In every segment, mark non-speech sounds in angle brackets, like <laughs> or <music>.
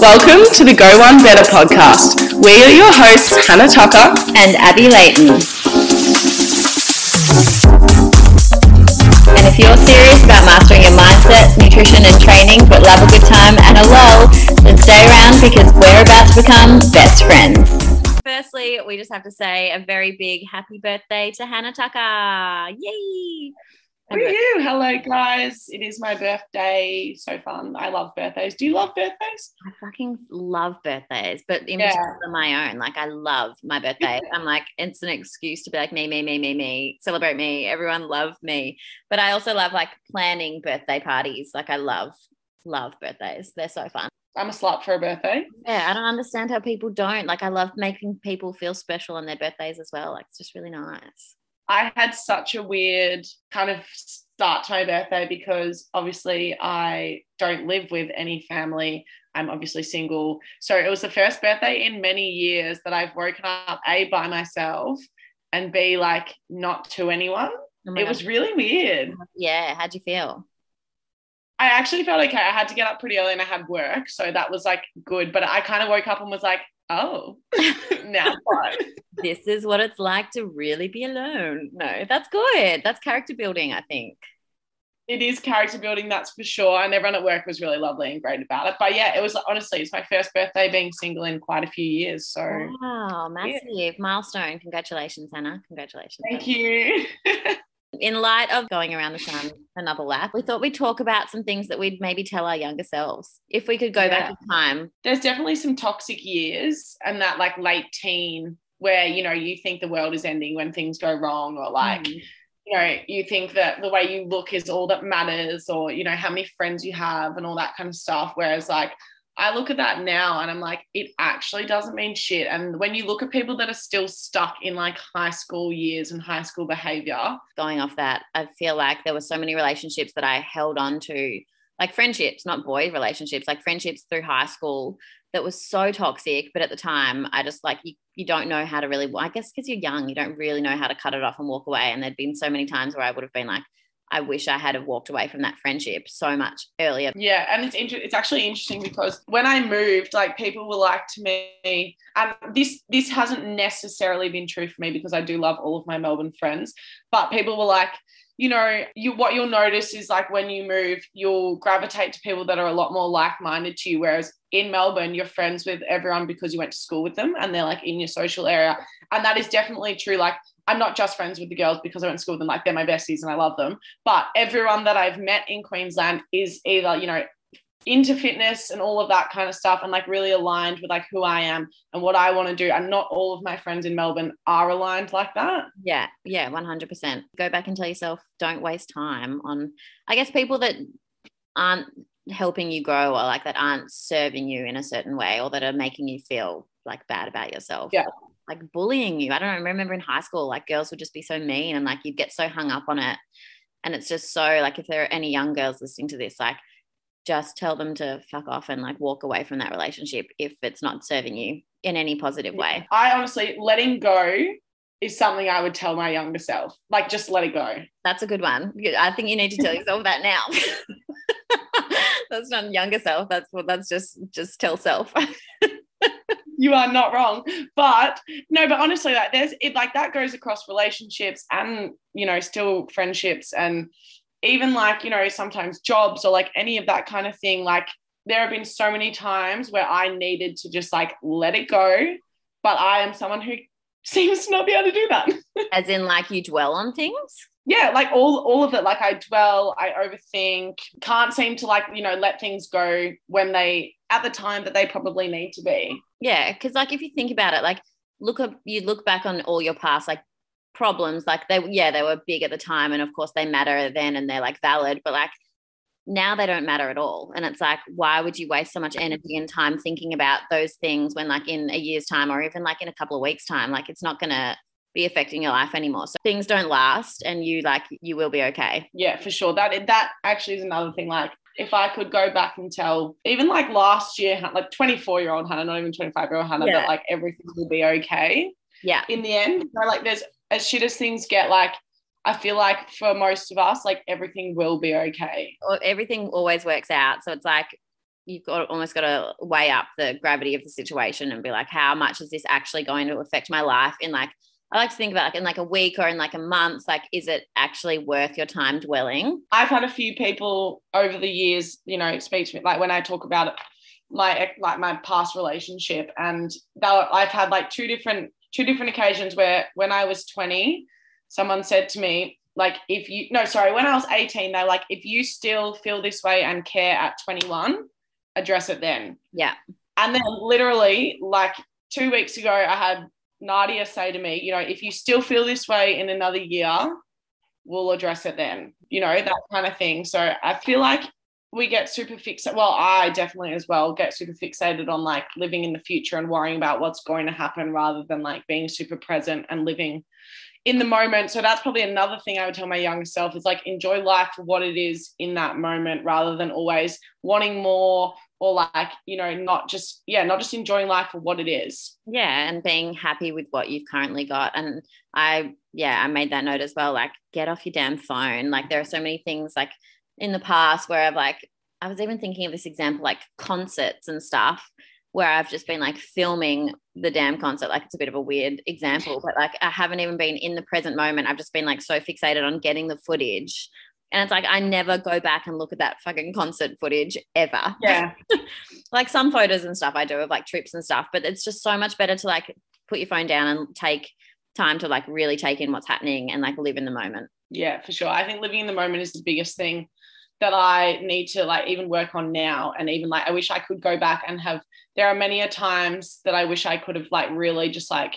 Welcome to the Go One Better podcast. We are your hosts, Hannah Tucker and Abby Layton. And if you're serious about mastering your mindset, nutrition, and training, but love a good time and a lull, then stay around because we're about to become best friends. Firstly, we just have to say a very big happy birthday to Hannah Tucker. Yay! Woo-hoo. Hello, guys. It is my birthday. So fun. I love birthdays. Do you love birthdays? I fucking love birthdays, but in yeah. particular my own. Like, I love my birthday. I'm like, it's an excuse to be like, me, me, me, me, me, celebrate me. Everyone love me. But I also love like planning birthday parties. Like, I love, love birthdays. They're so fun. I'm a slut for a birthday. Yeah, I don't understand how people don't. Like, I love making people feel special on their birthdays as well. Like, it's just really nice. I had such a weird kind of start to my birthday because obviously I don't live with any family. I'm obviously single. So it was the first birthday in many years that I've woken up A by myself and B like not to anyone. Oh it was really weird. Yeah. How'd you feel? I actually felt okay. I had to get up pretty early and I had work. So that was like good. But I kind of woke up and was like, oh, <laughs> now what? this is what it's like to really be alone. No, that's good. That's character building, I think. It is character building, that's for sure. And everyone at work was really lovely and great about it. But yeah, it was honestly, it's my first birthday being single in quite a few years. So wow, massive yeah. milestone. Congratulations, Hannah. Congratulations. Thank you. <laughs> in light of going around the sun another lap, we thought we'd talk about some things that we'd maybe tell our younger selves if we could go yeah. back in time. There's definitely some toxic years and that like late teen where you know you think the world is ending when things go wrong or like mm. you know you think that the way you look is all that matters or you know how many friends you have and all that kind of stuff whereas like I look at that now and I'm like, it actually doesn't mean shit. And when you look at people that are still stuck in like high school years and high school behavior. Going off that, I feel like there were so many relationships that I held on to, like friendships, not boy relationships, like friendships through high school that was so toxic. But at the time, I just like, you, you don't know how to really, I guess because you're young, you don't really know how to cut it off and walk away. And there'd been so many times where I would have been like, I wish I had have walked away from that friendship so much earlier. Yeah, and it's inter- it's actually interesting because when I moved, like people were like to me, and this this hasn't necessarily been true for me because I do love all of my Melbourne friends, but people were like, you know, you what you'll notice is like when you move, you'll gravitate to people that are a lot more like-minded to you. Whereas in Melbourne, you're friends with everyone because you went to school with them and they're like in your social area. And that is definitely true. Like I'm not just friends with the girls because I went to school with them, like they're my besties and I love them. But everyone that I've met in Queensland is either, you know, into fitness and all of that kind of stuff and like really aligned with like who I am and what I want to do. And not all of my friends in Melbourne are aligned like that. Yeah, yeah, 100%. Go back and tell yourself don't waste time on, I guess, people that aren't helping you grow or like that aren't serving you in a certain way or that are making you feel like bad about yourself. Yeah like bullying you. I don't know, I remember in high school, like girls would just be so mean and like you'd get so hung up on it. And it's just so like if there are any young girls listening to this, like just tell them to fuck off and like walk away from that relationship if it's not serving you in any positive way. I honestly letting go is something I would tell my younger self. Like just let it go. That's a good one. I think you need to tell <laughs> yourself that now. <laughs> that's not younger self. That's what that's just just tell self. <laughs> you are not wrong. But no, but honestly, like there's it like that goes across relationships and you know, still friendships and even like, you know, sometimes jobs or like any of that kind of thing. Like there have been so many times where I needed to just like let it go. But I am someone who <laughs> seems to not be able to do that. <laughs> As in like you dwell on things? yeah like all all of it like i dwell i overthink can't seem to like you know let things go when they at the time that they probably need to be yeah because like if you think about it like look up you look back on all your past like problems like they yeah they were big at the time and of course they matter then and they're like valid but like now they don't matter at all and it's like why would you waste so much energy and time thinking about those things when like in a year's time or even like in a couple of weeks time like it's not going to be affecting your life anymore. So things don't last and you like you will be okay. Yeah, for sure. That that actually is another thing like if I could go back and tell even like last year like 24 year old Hannah, not even 25 year old Hannah, yeah. that like everything will be okay. Yeah. In the end, so, like there's as shit as things get like I feel like for most of us, like everything will be okay. Or everything always works out. So it's like you've got almost got to weigh up the gravity of the situation and be like, how much is this actually going to affect my life in like I like to think about like in like a week or in like a month, like is it actually worth your time dwelling? I've had a few people over the years, you know, speak to me like when I talk about it, my like my past relationship, and I've had like two different two different occasions where when I was 20, someone said to me, like, if you no, sorry, when I was 18, they're like, if you still feel this way and care at 21, address it then. Yeah. And then literally, like two weeks ago, I had Nadia say to me, you know, if you still feel this way in another year, we'll address it then, you know, that kind of thing. So I feel like we get super fixated. Well, I definitely as well get super fixated on like living in the future and worrying about what's going to happen rather than like being super present and living in the moment. So that's probably another thing I would tell my younger self is like enjoy life for what it is in that moment rather than always wanting more or like, you know, not just, yeah, not just enjoying life for what it is. Yeah. And being happy with what you've currently got. And I, yeah, I made that note as well. Like, get off your damn phone. Like, there are so many things like in the past where I've like, I was even thinking of this example, like concerts and stuff where I've just been like filming the damn concert. Like it's a bit of a weird example, but like I haven't even been in the present moment. I've just been like so fixated on getting the footage. And it's like I never go back and look at that fucking concert footage ever. Yeah. <laughs> like some photos and stuff I do of like trips and stuff, but it's just so much better to like put your phone down and take time to like really take in what's happening and like live in the moment. Yeah, for sure. I think living in the moment is the biggest thing that I need to like even work on now. And even like, I wish I could go back and have, there are many a times that I wish I could have like really just like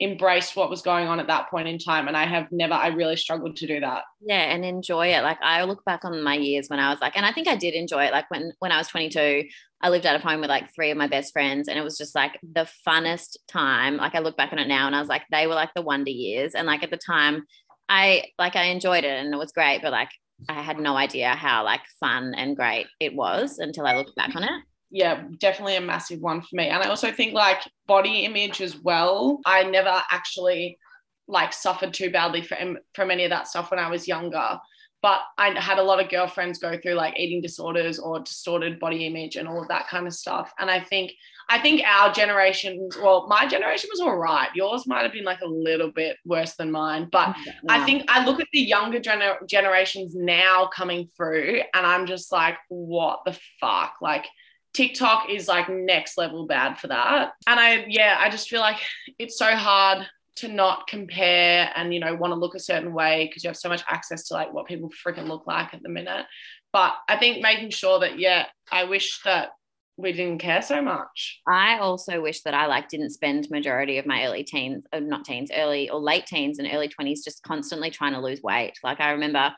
embraced what was going on at that point in time. And I have never, I really struggled to do that. Yeah. And enjoy it. Like I look back on my years when I was like, and I think I did enjoy it. Like when, when I was 22, I lived out of home with like three of my best friends and it was just like the funnest time. Like I look back on it now and I was like, they were like the wonder years. And like at the time, I like I enjoyed it and it was great, but like I had no idea how like fun and great it was until I looked back on it. Yeah, definitely a massive one for me. And I also think like body image as well. I never actually like suffered too badly from from any of that stuff when I was younger. But I had a lot of girlfriends go through like eating disorders or distorted body image and all of that kind of stuff. And I think I think our generation, well, my generation was all right. Yours might have been like a little bit worse than mine. But mm, I think I look at the younger gener- generations now coming through and I'm just like, what the fuck? Like, TikTok is like next level bad for that. And I, yeah, I just feel like it's so hard to not compare and, you know, want to look a certain way because you have so much access to like what people freaking look like at the minute. But I think making sure that, yeah, I wish that we didn't care so much. I also wish that I like didn't spend majority of my early teens, uh, not teens, early or late teens and early 20s just constantly trying to lose weight. Like I remember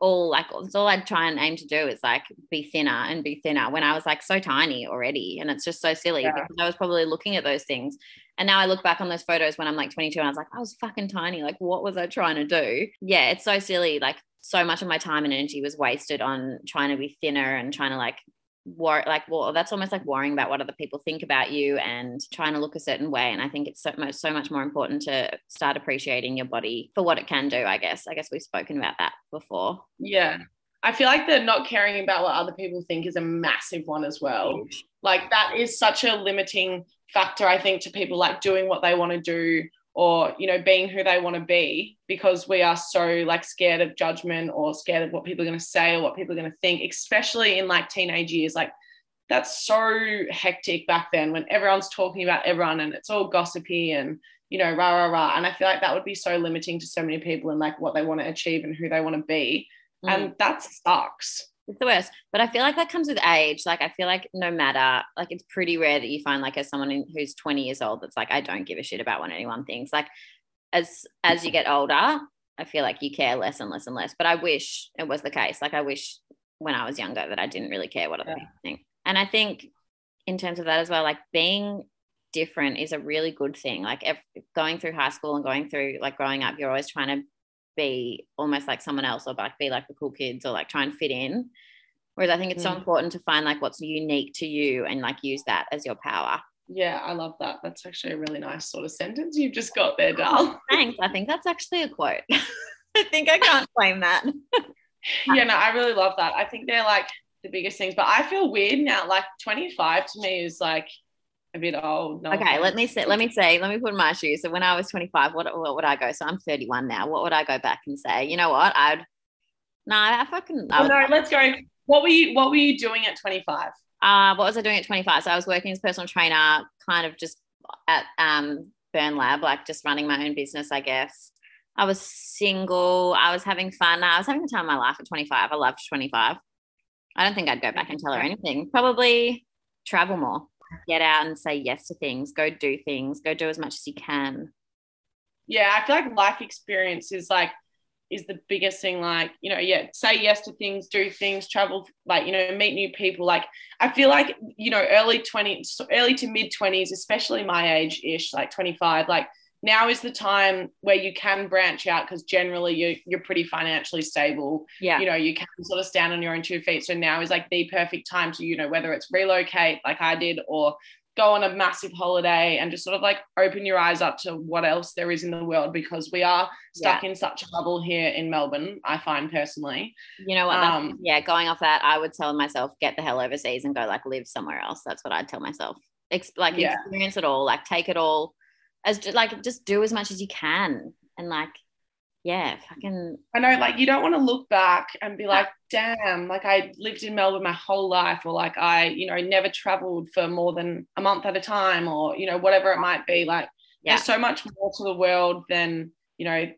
all like it's all I'd try and aim to do is like be thinner and be thinner when I was like so tiny already. And it's just so silly yeah. because I was probably looking at those things. And now I look back on those photos when I'm like 22 and I was like, I was fucking tiny. Like, what was I trying to do? Yeah, it's so silly. Like, so much of my time and energy was wasted on trying to be thinner and trying to like war like well that's almost like worrying about what other people think about you and trying to look a certain way and i think it's so much so much more important to start appreciating your body for what it can do i guess. I guess we've spoken about that before. Yeah. I feel like the not caring about what other people think is a massive one as well. Like that is such a limiting factor i think to people like doing what they want to do or you know being who they want to be because we are so like scared of judgment or scared of what people are going to say or what people are going to think especially in like teenage years. Like that's so hectic back then when everyone's talking about everyone and it's all gossipy and you know rah rah rah. And i feel like that would be so limiting to so many people and like what they want to achieve and who they want to be. Mm. and that sucks it's the worst. But I feel like that comes with age. Like I feel like no matter, like it's pretty rare that you find like as someone who's 20 years old that's like, I don't give a shit about what anyone thinks. Like as as you get older, I feel like you care less and less and less. But I wish it was the case. Like I wish when I was younger that I didn't really care what other yeah. people think. And I think in terms of that as well, like being different is a really good thing. Like if, going through high school and going through like growing up, you're always trying to be almost like someone else or like be like the cool kids or like try and fit in. Whereas I think it's mm. so important to find like what's unique to you and like use that as your power. Yeah, I love that. That's actually a really nice sort of sentence you've just got there, Dal. Oh, thanks. I think that's actually a quote. <laughs> I think I can't claim that. <laughs> yeah, no, I really love that. I think they're like the biggest things. But I feel weird now. Like 25 to me is like a bit old. No okay, let me say, let me say, let me put in my shoes. So when I was 25, what, what would I go? So I'm 31 now. What would I go back and say? You know what? I'd no, I fucking I Oh, no, let's go. What were you what were you doing at 25? uh, what was I doing at 25? So I was working as a personal trainer, kind of just at um, Burn Lab, like just running my own business, I guess. I was single. I was having fun. I was having the time of my life at 25. I loved 25. I don't think I'd go back and tell her anything. Probably travel more, get out and say yes to things, go do things, go do as much as you can. Yeah, I feel like life experience is like is the biggest thing like you know yeah say yes to things do things travel like you know meet new people like i feel like you know early 20s early to mid 20s especially my age ish like 25 like now is the time where you can branch out because generally you, you're pretty financially stable Yeah. you know you can sort of stand on your own two feet so now is like the perfect time to you know whether it's relocate like i did or go on a massive holiday and just sort of like open your eyes up to what else there is in the world because we are stuck in such a bubble here in melbourne i find personally You know what? Um, yeah, going off that, I would tell myself, get the hell overseas and go like live somewhere else. That's what I'd tell myself. Ex- like Yeah. experience it all, like take it all as just like just do as much as you can. And like, yeah, fucking I know, like, you don't want to look back and be like, damn, like I lived in Melbourne my whole life, or like I, you know, never traveled for more than a month at a time, or, you know, whatever it might be. Like, Yeah. there's so much more to the world than, you know,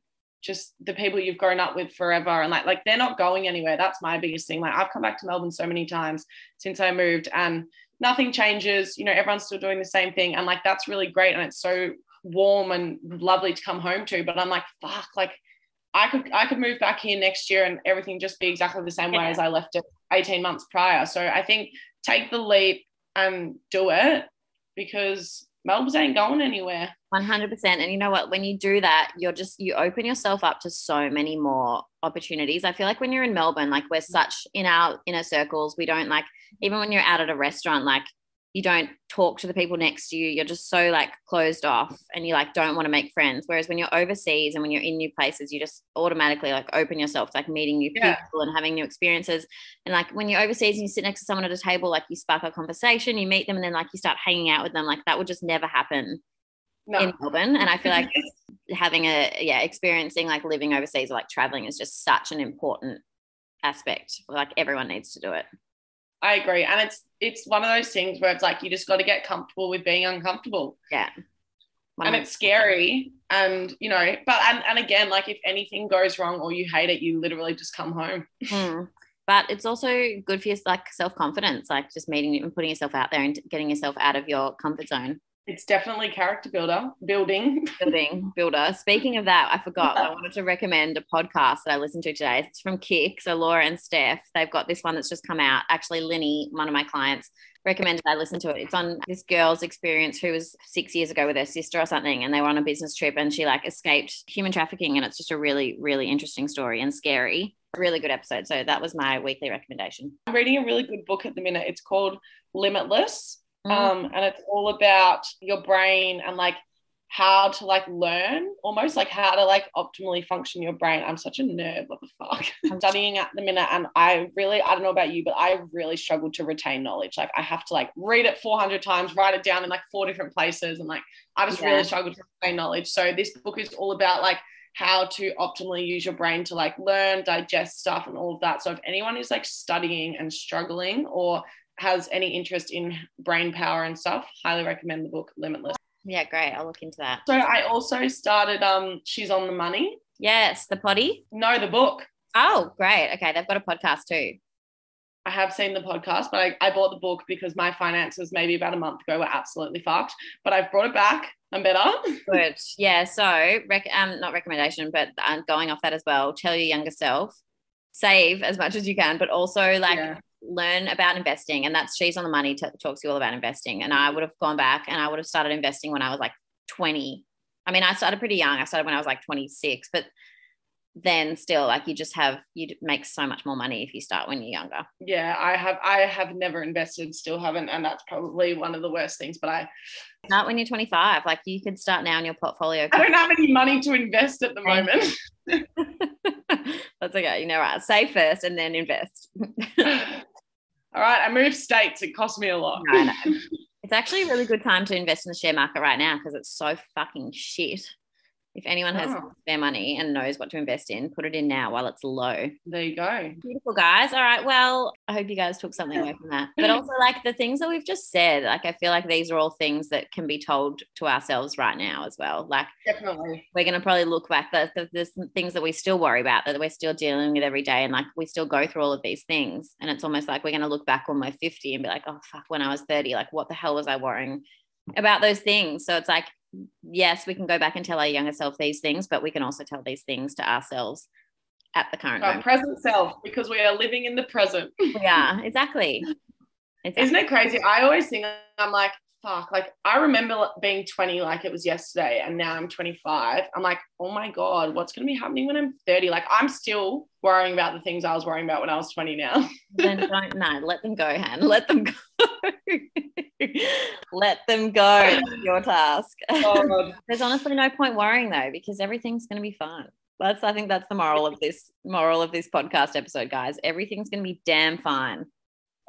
just the people you've grown up with forever. And like, like they're not going anywhere. That's my biggest thing. Like, I've come back to Melbourne so many times since I moved, and nothing changes. You know, everyone's still doing the same thing. And like, that's really great. And it's so warm and lovely to come home to. But I'm like, fuck, like, I could I could move back here next year and everything just be exactly the same way Yeah. as I left it 18 months prior. So I think take the leap and do it because Melbourne ain't going anywhere. 100% and you know what when you do that you're just you open yourself up to so many more opportunities i feel like when you're in melbourne like we're such in our inner circles we don't like even when you're out at a restaurant like you don't talk to the people next to you you're just so like closed off and you like don't want to make friends whereas when you're overseas and when you're in new places you just automatically like open yourself to like meeting new Yeah. people and having new experiences and like when you're overseas and you sit next to someone at a table like you spark a conversation you meet them and then like you start hanging out with them like that would just never happen No. in Melbourne. And I feel like <laughs> having a yeah, experiencing like living overseas or like traveling is just such an important aspect. Like everyone needs to do it. I agree. And it's it's one of those things where it's like you just got to get comfortable with being uncomfortable. Yeah. And it's scary. And you know, but and, and again, like if anything goes wrong or you hate it, you literally just come home. <laughs> Mm. But it's also good for your like self confidence, like just meeting and putting yourself out there and getting yourself out of your comfort zone. It's definitely character builder, building. Building builder. Speaking of that, I forgot. I wanted to recommend a podcast that I listened to today. It's from KIC. So Laura and Steph, they've got this one that's just come out. Actually, Linny, one of my clients, recommended I listen to it. It's on this girl's experience who was six years ago with her sister or something, and they were on a business trip and she like escaped human trafficking. And it's just a really, really interesting story and scary. Really good episode. So that was my weekly recommendation. I'm reading a really good book at the minute. It's called Limitless. Mm. um, and it's all about your brain and like how to like learn almost like how to like optimally function your brain. I'm such a nerd what the fuck? <laughs> I'm studying at the minute and i really i don't know about you but i really struggle to retain knowledge. Like i have to like read it 400 times write it down in like four different places and like i just Yeah. really struggle to retain knowledge. So this book is all about like how to optimally use your brain to like learn digest stuff and all of that. So if anyone is like studying and struggling or has any interest in brain power and stuff, highly recommend the book Limitless. Yeah, great. I'll look into that. So I also started um She's on the Money. Yes, the potty. No, the book. Oh, great. Okay, they've got a podcast too. I have seen the podcast, but I, I bought the book because my finances maybe about a month ago were absolutely fucked. But I've brought it back. I'm better. Good. Yeah. So, rec- um, not recommendation, but uh, going off that as well. Tell your younger self, save as much as you can, but also like Yeah. Learn about investing. And that's she's on the money. T- talks to you all about investing. And I would have gone back and I would have started investing when I was like 20. I mean, I started pretty young. I started when I was like 26, but then still, like you just have you make so much more money if you start when you're younger. Yeah, I have I have never invested, still haven't, and that's probably one of the worst things. But I Start when you're 25. Like you could start now in your portfolio. I don't have any money to invest at the moment. <laughs> That's okay. You know, right. Save first and then invest. <laughs> All right, I moved states. It cost me a lot. No. <laughs> It's actually a really good time to invest in the share market right now because it's so fucking shit. If anyone has Oh. spare money and knows what to invest in, put it in now while it's low. There you go. Beautiful guys. All right. Well, I hope you guys took something away from that. But also, like the things that we've just said, like I feel like these are all things that can be told to ourselves right now as well. Like Definitely. we're going to probably look back. The, the, there's things that we still worry about that we're still dealing with every day, and like we still go through all of these things. And it's almost like we're going to look back when we're 50 and be like, oh fuck, when I was 30, like what the hell was I worrying about those things? So it's like, yes, we can go back and tell our younger self these things, but we can also tell these things to ourselves at the current Our moment. present self, because we are living in the present. Yeah, exactly. exactly. <laughs> Isn't it crazy? I always think I'm like, fuck. Like I remember being 20 like it was yesterday, and now I'm 25. I'm like, oh my god, what's gonna be happening when I'm 30? Like I'm still worrying about the things I was worrying about when I was 20 now. <laughs> then don't no, let them go, Han. Let them go. <laughs> let them go. Your task. <laughs> God. There's honestly no point worrying though, because everything's gonna be fine. That's I think that's the moral of this moral of this podcast episode, guys. Everything's gonna be damn fine.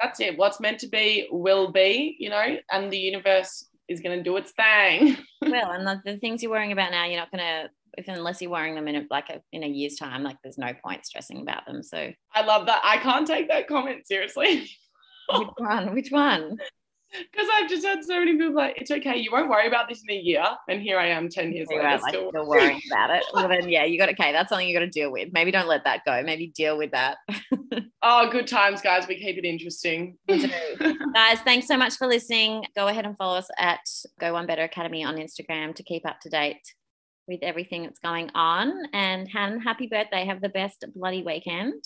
That's it. What's meant to be will be, you know, and the universe is gonna do its thing. <laughs> Well, and the, the things you're worrying about now, you're not gonna if unless you're worrying them in a, like a, in a year's time, like there's no point stressing about them. So I love that. I can't take that comment seriously. <laughs> which one? Which one? Because I've just had so many people like, it's okay, you won't worry about this in a year. And here I am 10 years later. like still. still worrying <laughs> about it. Well, then yeah, you got okay. That's something you got to deal with. Maybe don't let that go. Maybe deal with that. <laughs> oh, good times, guys. We keep it interesting. <laughs> Guys, thanks so much for listening. Go ahead and follow us at Go One Better Academy on Instagram to keep up to date with everything that's going on. And Han, happy birthday. Have the best bloody weekend.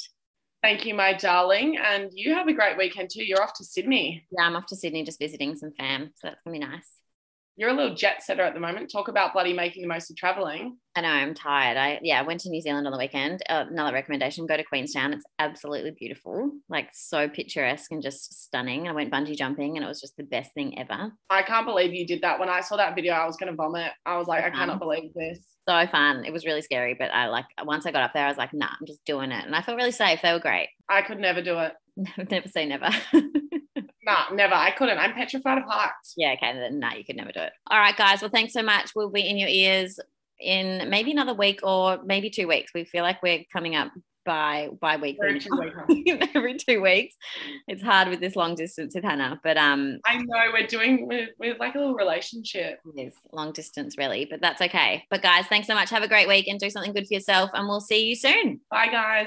Thank you, my darling. And you have a great weekend too. You're off to Sydney. Yeah, I'm off to Sydney just visiting some fam. So that's gonna be nice. You're a little jet setter at the moment. Talk about bloody making the most of traveling. I know I'm tired. I yeah, I went to New Zealand on the weekend. Uh, another recommendation: go to Queenstown. It's absolutely beautiful, like so picturesque and just stunning. I went bungee jumping, and it was just the best thing ever. I can't believe you did that. When I saw that video, I was going to vomit. I was like, I Uh-huh. cannot believe this. So fun. It was really scary, but I like once I got up there, I was like, nah, I'm just doing it, and I felt really safe. They were great. I could never do it. <laughs> never say never. <laughs> Nah, never. I couldn't. I'm petrified of heights. yeah, okay, then no, you could never do it. All right, guys. Well, thanks so much. We'll be in your ears in maybe another week or maybe two weeks. We feel like we're coming up by by weekly Every <laughs> two weeks. <laughs> every two weeks. It's hard with this long distance with Hannah, but um, I know we're doing, we're, we're like a little relationship. is long distance really, but that's okay. But guys, thanks so much. Have a great week and do something good for yourself, and we'll see you soon. Bye, guys.